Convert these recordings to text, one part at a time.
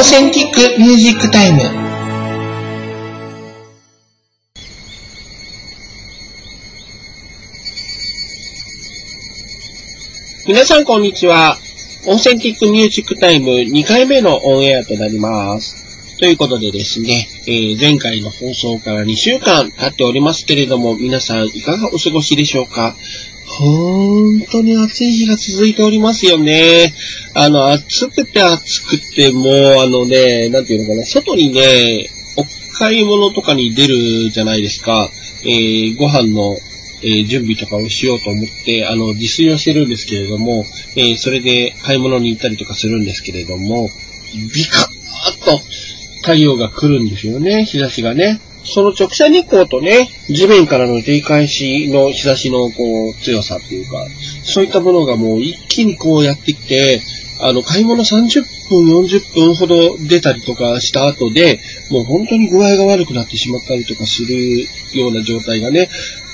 Authentic Music Time 皆さんこんにちは。 Authentic Music Time 2回目のオンエアとなります。ということでですね、えー、前回の放送から2週間経っておりますけれども、皆さんいかがお過ごしでしょうか？本当に暑い日が続いておりますよね。あの、暑くて暑くて、もう、あのね、なんていうのかな、外にね、お買い物とかに出るじゃないですか。えー、ご飯の、えー、準備とかをしようと思って、あの、自炊をしてるんですけれども、えー、それで買い物に行ったりとかするんですけれども、ビカーッと太陽が来るんですよね、日差しがね。その直射日光とね、地面からの照り返しの日差しのこう強さっていうか、そういったものがもう一気にこうやってきて、あの、買い物30分、40分ほど出たりとかした後で、もう本当に具合が悪くなってしまったりとかするような状態がね、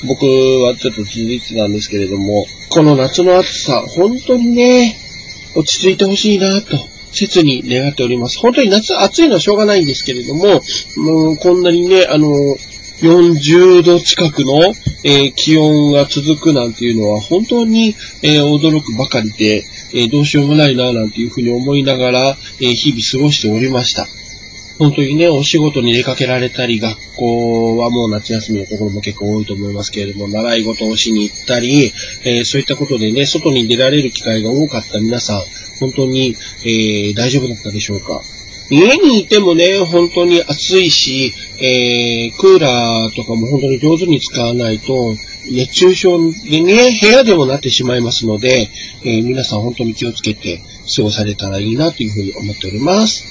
僕はちょっと続いてたんですけれども、この夏の暑さ、本当にね、落ち着いてほしいなと切に願っております。本当に夏暑いのはしょうがないんですけれども、もうこんなにね、あの、40度近くの、えー、気温が続くなんていうのは本当に、えー、驚くばかりで、えー、どうしようもないななんていうふうに思いながら、え日々過ごしておりました。本当にね、お仕事に出かけられたり、学校はもう夏休みのところも結構多いと思いますけれども、習い事をしに行ったり、えそういったことでね、外に出られる機会が多かった皆さん、本当に、えー、大丈夫だったでしょうか？家にいてもね、本当に暑いし、えー、クーラーとかも本当に上手に使わないと、熱中症でね、部屋でもなってしまいますので、えー、皆さん本当に気をつけて過ごされたらいいなというふうに思っております。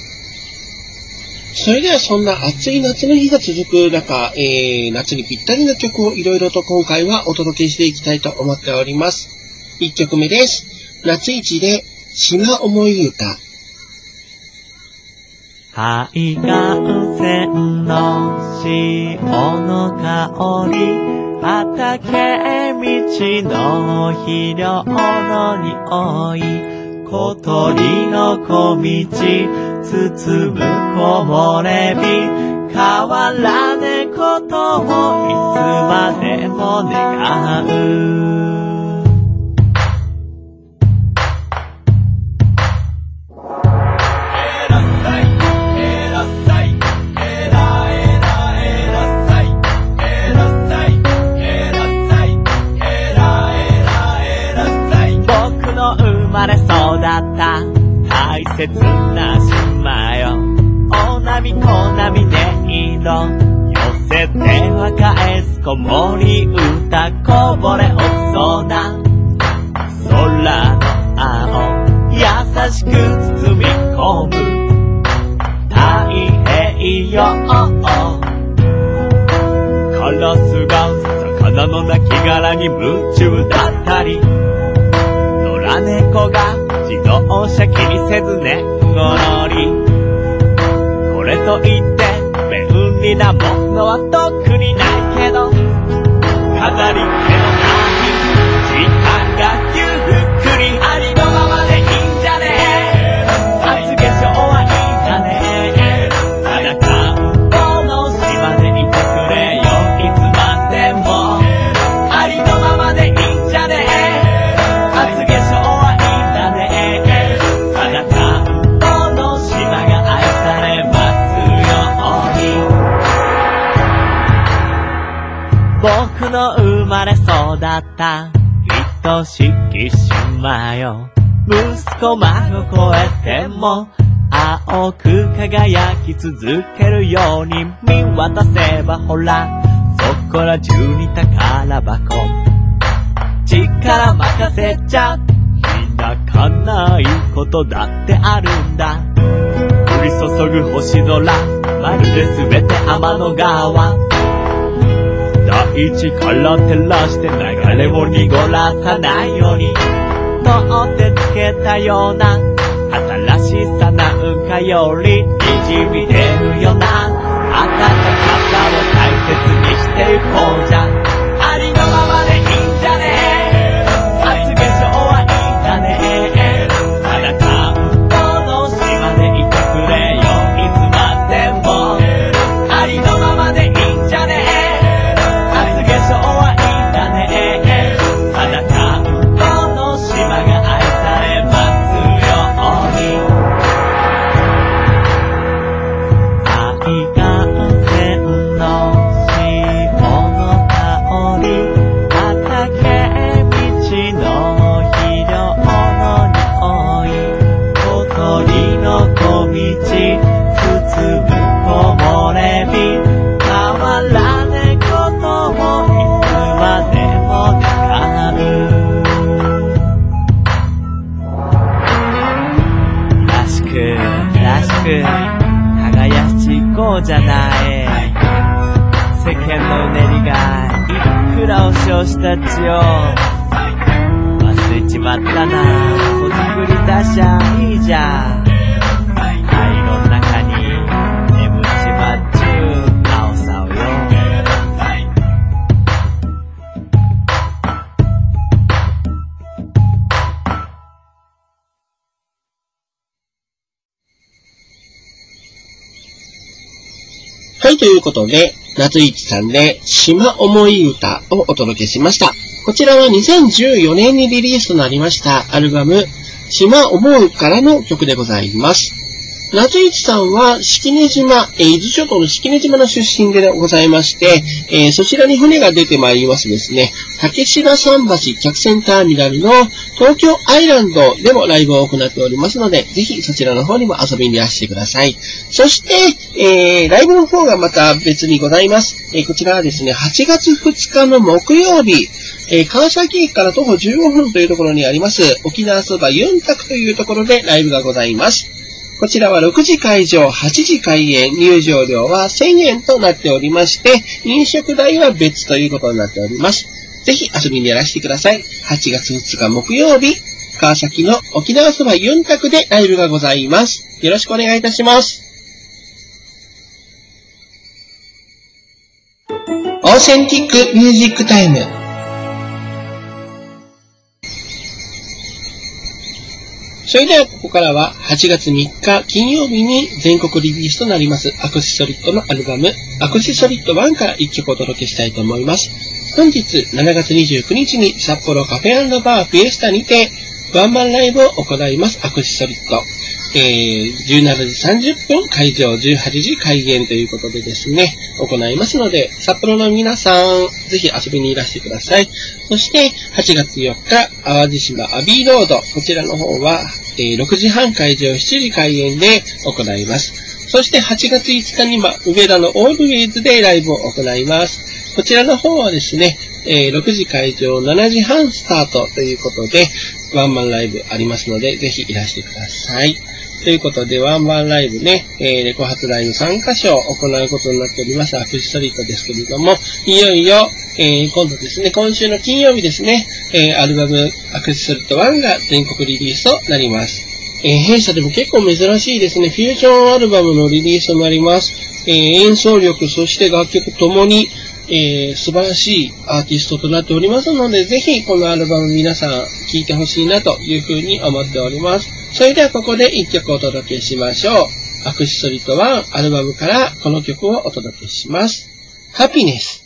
それではそんな暑い夏の日が続く中、えー、夏にぴったりな曲をいろいろと今回はお届けしていきたいと思っております。1曲目です。夏市で島思い歌。海岸線の潮の香り、畑道の肥料の匂い、小鳥の小道、包む木漏れ日、変わらねことをいつまでも願う。だった。大切な島よ。お波小波で色。寄せては返す子守歌こぼれおそうな空の青優しく包み込む。太平洋。カラスが魚の亡骸に夢中だったり。野良猫が自動車気にせずねごろり。これといって便利なものは特にないけど飾り気のまれ育った？愛しき島よ。息子孫超えても青く輝き続けるように見渡せばほら。そこら中に宝箱力任せちゃ。開かないことだってあるんだ。降り注ぐ星空。まるで全て天の川。一から照らして流れを濁らさないように。取ってつけたような新しさなんかよりにじみ出るような。温かさを大切にしていこうじゃ。んということで、夏市さんで、島思い歌をお届けしました。こちらは2014年にリリースとなりましたアルバム、島思うからの曲でございます。夏市さんは、式根島、えー伊豆諸島の式根島の出身でございまして、えーそちらに船が出てまいりますですね、竹白桟橋客船ターミナルの東京アイランドでもライブを行っておりますので、ぜひそちらの方にも遊びにいらしてください。そして、えーライブの方がまた別にございます。えこちらはですね、8月2日の木曜日、え川崎駅から徒歩15分というところにあります、沖縄そばユンタクというところでライブがございます。こちらは6時会場、8時開演、入場料は1000円となっておりまして、飲食代は別ということになっております。ぜひ遊びにいらしてください。8月2日木曜日、川崎の沖縄そばユンタクでライブがございます。よろしくお願いいたします。 Authentic Music Time。それではここからは8月3日金曜日に全国リリースとなりますアクシソリッドのアルバムアクシソリッド1から1曲お届けしたいと思います。本日7月29日に札幌カフェバーフィエスタにてワンマンライブを行いますアクシソリッド。えー、17時30分会場18時開演ということでですね、行いますので、札幌の皆さん、ぜひ遊びにいらしてください。そして、8月4日、淡路島アビーロード、こちらの方は、えー6時半会場7時開演で行います。そして8月5日には、上田のオールウェイズでライブを行います。こちらの方はですね、えー6時会場7時半スタートということで、ワンマンライブありますので、ぜひいらしてください。ということで、ワンマンライブね、えーレコ発ライブ3カ所を行うことになっております、アクシストリートですけれども、いよいよ、えー今度ですね、今週の金曜日ですね、えーアルバムアクシストリート1が全国リリースとなります。えー弊社でも結構珍しいですね、フュージョンアルバムのリリースとなります。えー演奏力、そして楽曲ともに、えー素晴らしいアーティストとなっておりますので、ぜひこのアルバム皆さん聴いてほしいなというふうに思っております。それではここで一曲お届けしましょう。アクシストリート1アルバムからこの曲をお届けします。ハピネス。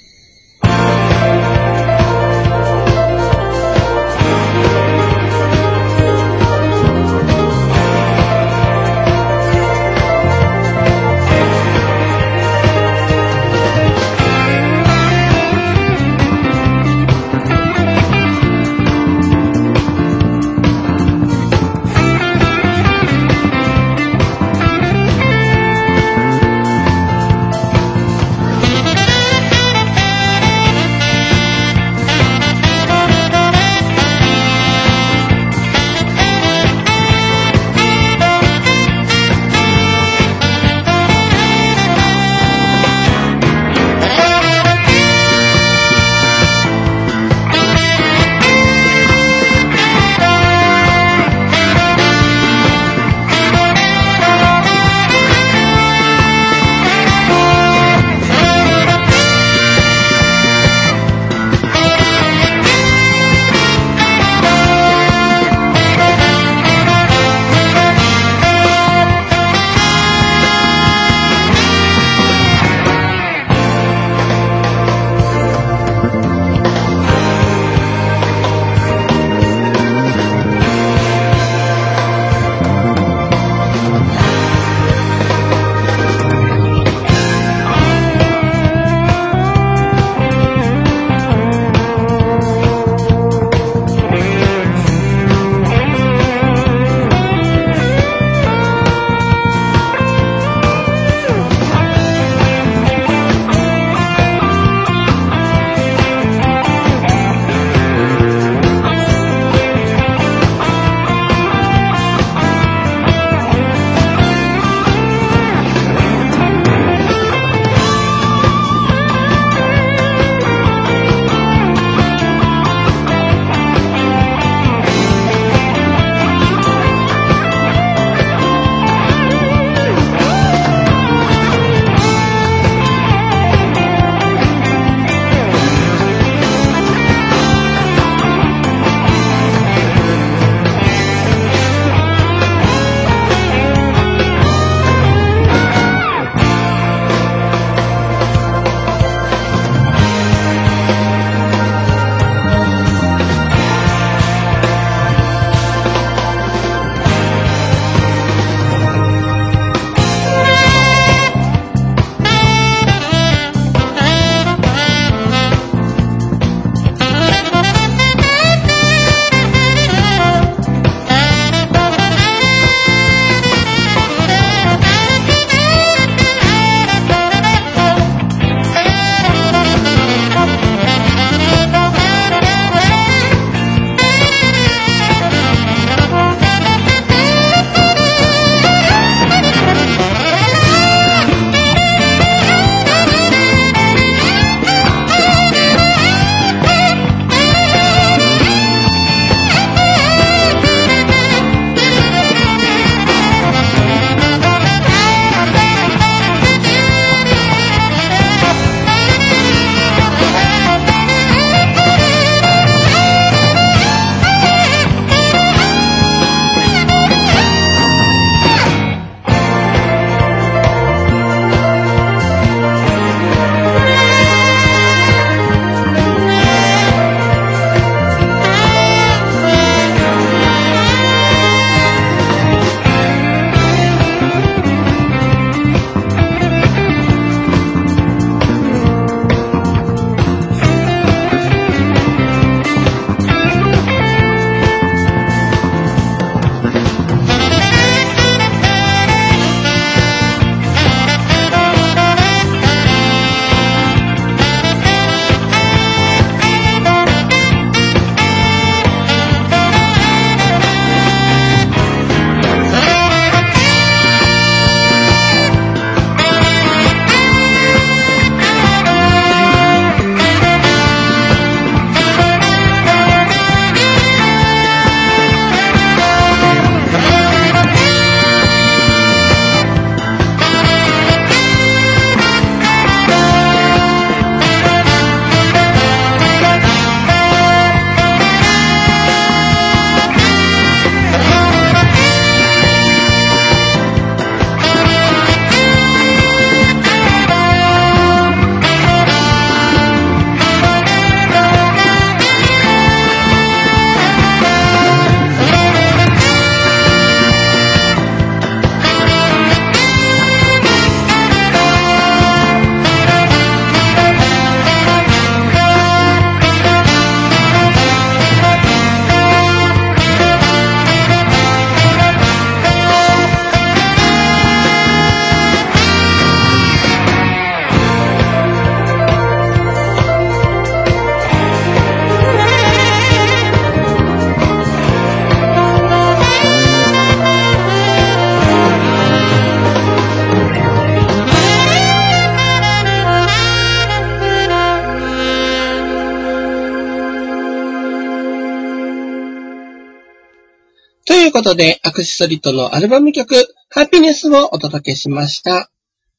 ということで、アクセサリットのアルバム曲、ハピネスをお届けしました。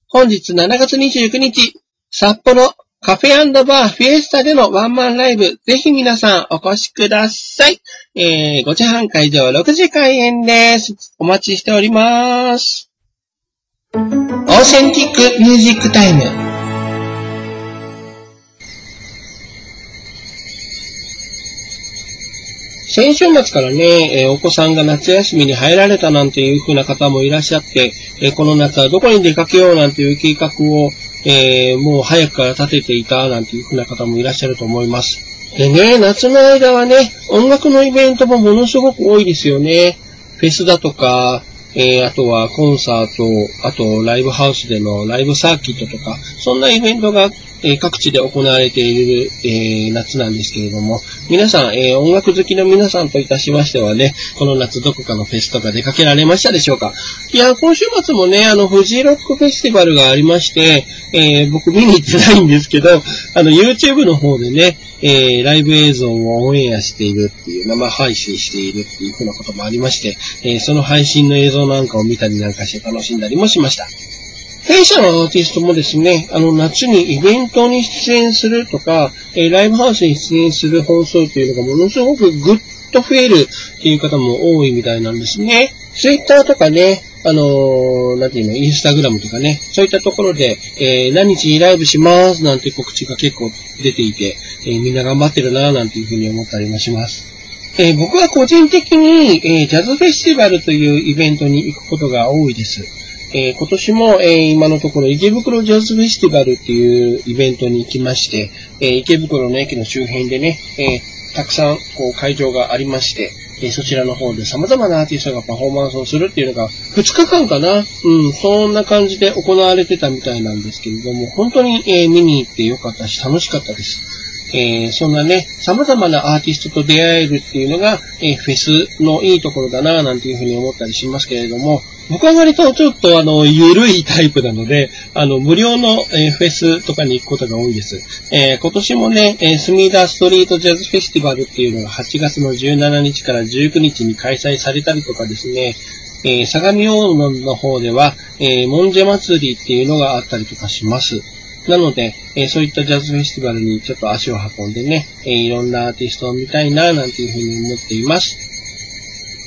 本日7月29日、札幌カフェバーフィエスタでのワンマンライブ、ぜひ皆さんお越しください。えー、5時半開場6時開演です。お待ちしております。オーセンティックミュージックタイム。先週末からね、えお子さんが夏休みに入られたなんていう風な方もいらっしゃって、えこの夏はどこに出かけようなんていう計画を、えもう早くから立てていたなんていう風な方もいらっしゃると思います。でね、夏の間はね、音楽のイベントもものすごく多いですよね。フェスだとか、えーあとはコンサート、あとライブハウスでのライブサーキットとか、そんなイベントが、えー各地で行われている、えー夏なんですけれども、皆さん、えー音楽好きの皆さんといたしましてはね、この夏どこかのフェスとか出かけられましたでしょうか？いや、今週末もね、あの、フジロックフェスティバルがありまして、え僕見に行ってないんですけど、あの、YouTube の方でね、えライブ映像をオンエアしているっていう、生配信しているっていうふうなこともありまして、えその配信の映像なんかを見たりなんかして楽しんだりもしました。弊社のアーティストもですね、あの、夏にイベントに出演するとか、えライブハウスに出演する放送っていうのがものすごくぐっと増えるっていう方も多いみたいなんですね。ツイッターとかね、あのーなんていうの、インスタグラムとかね、そういったところで、えー何日にライブしますなんて告知が結構出ていて、えーみんな頑張ってるなぁなんていうふうに思ったりもします。えー僕は個人的に、えージャズフェスティバルというイベントに行くことが多いです。えー今年も、えー今のところ池袋ジャズフェスティバルっていうイベントに行きまして、えー池袋の駅の周辺でね、えたくさんこう会場がありまして、えそちらの方で様々なアーティストがパフォーマンスをするっていうのが2日間かな？うん、そんな感じで行われてたみたいなんですけれども、本当に、え見に行ってよかったし楽しかったです。えーそんなね、様々なアーティストと出会えるっていうのが、えーフェスのいいところだなぁなんていうふうに思ったりしますけれども、僕は割とちょっとあの、ゆるいタイプなので、あの、無料の、えーフェスとかに行くことが多いです。えー今年もね、えースミダストリートジャズフェスティバルっていうのが8月の17日から19日に開催されたりとかですね、えー相模大野の方では、えーモンジェ祭りっていうのがあったりとかします。なので、えーそういったジャズフェスティバルにちょっと足を運んでね、えーいろんなアーティストを見たいな、なんていうふうに思っています。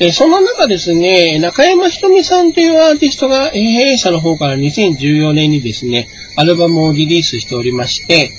えそんな中ですね、中山ひとみさんというアーティストが、弊社の方から2014年にですね、アルバムをリリースしておりまして、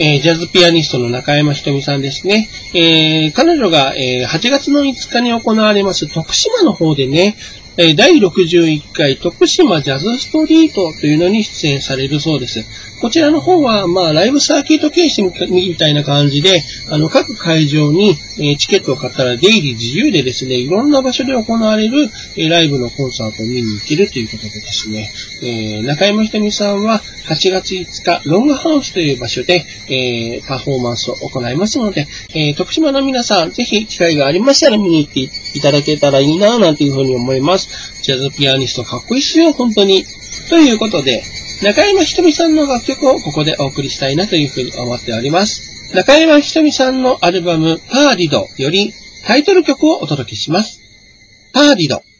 えジャズピアニストの中山ひとみさんですね。えー彼女が、え8月の5日に行われます徳島の方でね、え第61回徳島ジャズストリートというのに出演されるそうです。こちらの方は、まあ、ライブサーキット形式みたいな感じで、あの、各会場に、えチケットを買ったら出入り自由でですね、いろんな場所で行われる、えライブのコンサートを見に行けるということでですね、え中山ひとみさんは8月5日、ロングハウスという場所で、えパフォーマンスを行いますので、え徳島の皆さん、ぜひ機会がありましたら見に行っていただけたらいいな、なんていうふうに思います。ジャズピアニストかっこいいっすよ、本当に。ということで、中山ひとみさんの楽曲をここでお送りしたいなというふうに思っております。中山ひとみさんのアルバム、パーリドよりタイトル曲をお届けします。パーリド。「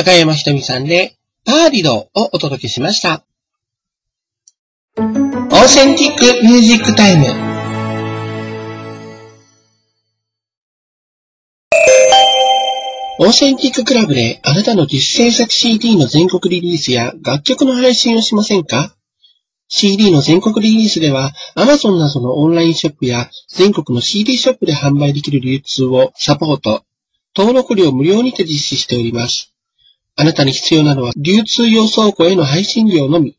中山ひとみさんで、パーリドをお届けしました。オーセンティックミュージックタイム。オーセンティッククラブであなたの自主制作 CD の全国リリースや楽曲の配信をしませんか ?CD の全国リリースでは Amazon などのオンラインショップや全国の CD ショップで販売できる流通をサポート、登録料無料にて実施しております。あなたに必要なのは流通用倉庫への配信料のみ。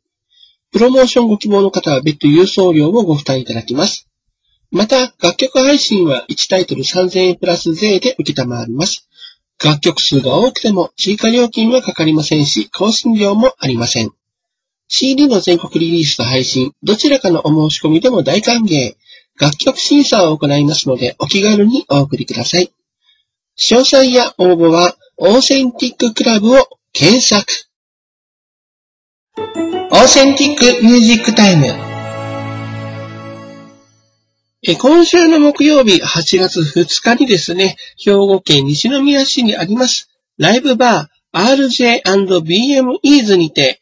プロモーションご希望の方は別途郵送料をご負担いただきます。また、楽曲配信は1タイトル3000円プラス税で受けたまわります。楽曲数が多くても追加料金はかかりませんし、更新料もありません。CD の全国リリースと配信、どちらかのお申し込みでも大歓迎。楽曲審査を行いますので、お気軽にお送りください。詳細や応募は、オーセンティッククラブを検索。オーセンティックミュージックタイム。え今週の木曜日8月2日にですね、兵庫県西宮市にあります、ライブバー RJ&BM イーズにて、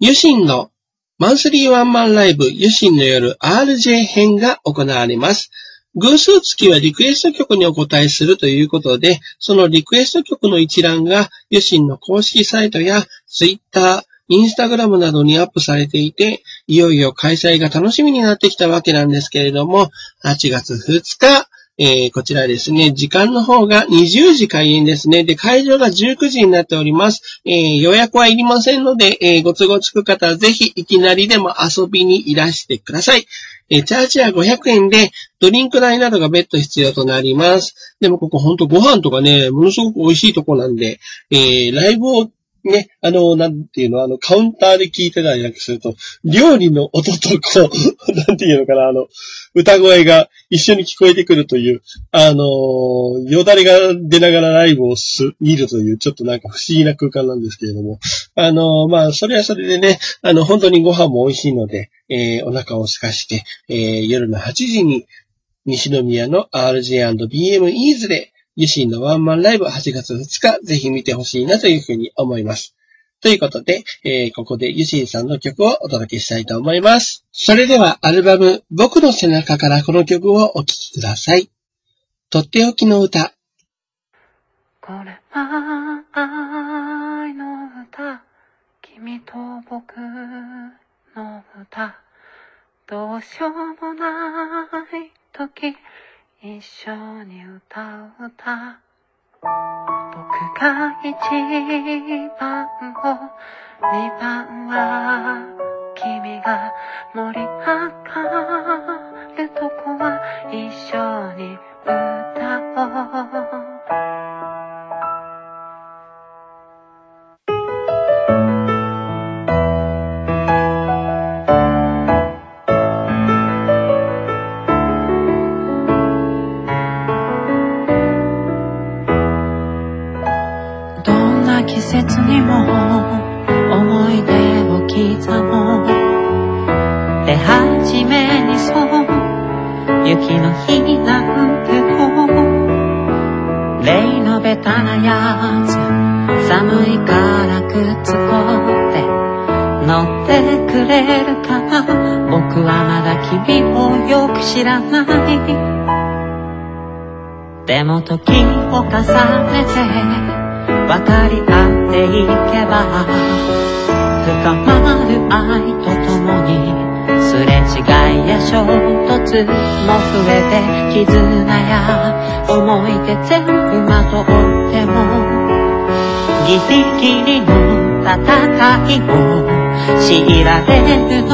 ユシンのマンスリーワンマンライブユシンの夜 RJ 編が行われます。偶数月はリクエスト曲にお答えするということで、そのリクエスト曲の一覧が、ユシンの公式サイトやツイッター、インスタグラムなどにアップされていて、いよいよ開催が楽しみになってきたわけなんですけれども、8月2日、えー、こちらですね、時間の方が20時開演ですね。で、会場が19時になっております。えー、予約はいりませんので、えー、ご都合つく方はぜひいきなりでも遊びにいらしてください。えチャージは500円で、ドリンク代などが別途必要となります。でもここほんとご飯とかね、ものすごく美味しいとこなんで、えー、ライブをね、あの、なんていうの、あの、カウンターで聞いてたりなんかすると、料理の音とこう、なんていうのかな、あの、歌声が一緒に聞こえてくるという、あのよだれが出ながらライブをす、見るという、ちょっとなんか不思議な空間なんですけれども、あのまあ、それはそれでね、あの、本当にご飯も美味しいので、えーお腹を空かして、えー夜の8時に、西宮の RJ&BM イーズで、ユシンのワンマンライブ8月2日、ぜひ見てほしいなというふうに思います。ということで、えーここでユシンさんの曲をお届けしたいと思います。それでは、アルバム、僕の背中からこの曲をお聴きください。とっておきの歌。これは愛の歌君と僕の歌どうしようもない時一緒に歌う歌僕が一番を二番は君が盛り上がるとこは一緒に歌おう。季節にも思い出を刻もう出始めにそう雪の日なんても例のベタなやつ寒いからくっつこうって。乗ってくれるかな僕はまだ君をよく知らない。でも時を重ねて分かり合っていけば深まる愛とともにすれ違いや衝突も増えて絆や思い出全部まとってもギリギリの戦いを強いられるの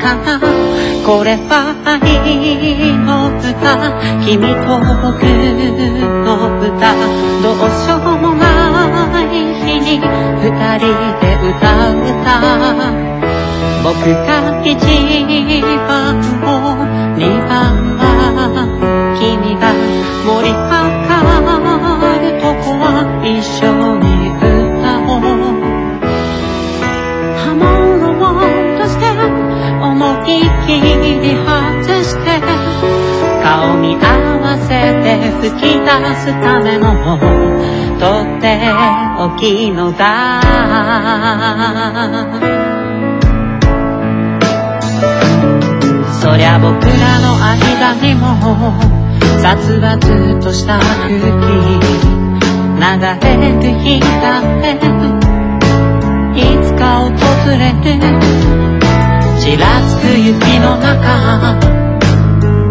かな。これは愛の歌君と僕の歌。どうしようもない日に二人で歌う。歌僕が一番を二番は君が盛り上がるとこは一緒に歌おう。刃物を落として思いっきり外して顔見合わせて吹き出すためのとっておきのだ。そりゃ僕らの間にも殺伐とした空気。流れる。日だっていつか訪れるちらつく雪の。中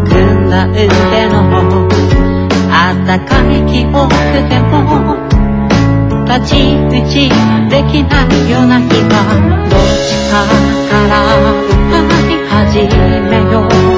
組んだ腕の。あったかい記憶でも太刀打ちできないような日はどっちかから歌い始めよう。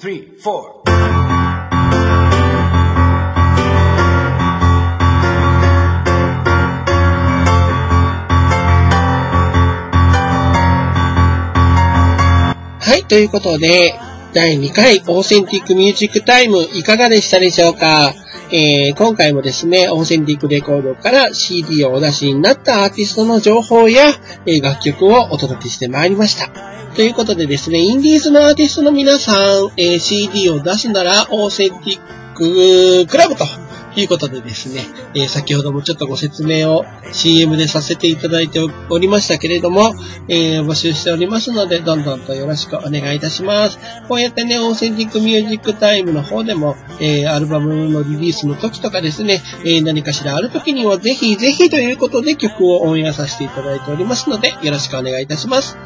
Three, four. はい、ということで、第2回オーセンティックミュージックタイムいかがでしたでしょうか？えー、今回もですね、オーセンティックレコードから CD をお出しになったアーティストの情報や、えー楽曲をお届けしてまいりました。ということでですね、インディーズのアーティストの皆さん、えー CD を出すならオーセンティッククラブということでですね、えー先ほどもちょっとご説明を CM でさせていただいておりましたけれども、えー募集しておりますので、どんどんとよろしくお願いいたします。こうやってね、オーセンティックミュージックタイムの方でも、えーアルバムのリリースの時とかですね、え何かしらある時にはぜひぜひということで曲をオンエアさせていただいておりますので、よろしくお願いいたします。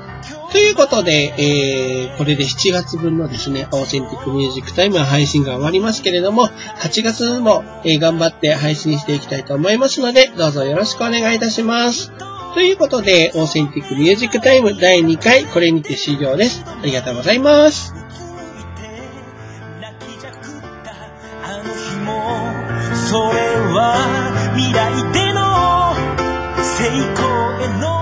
ということで、えー、これで7月分のですね、オーセンティックミュージックタイム配信が終わりますけれども、8月も、えー頑張って配信していきたいと思いますので、どうぞよろしくお願いいたします。ということで、オーセンティックミュージックタイム第2回、これにて終了です。ありがとうございます。それは未来での成功への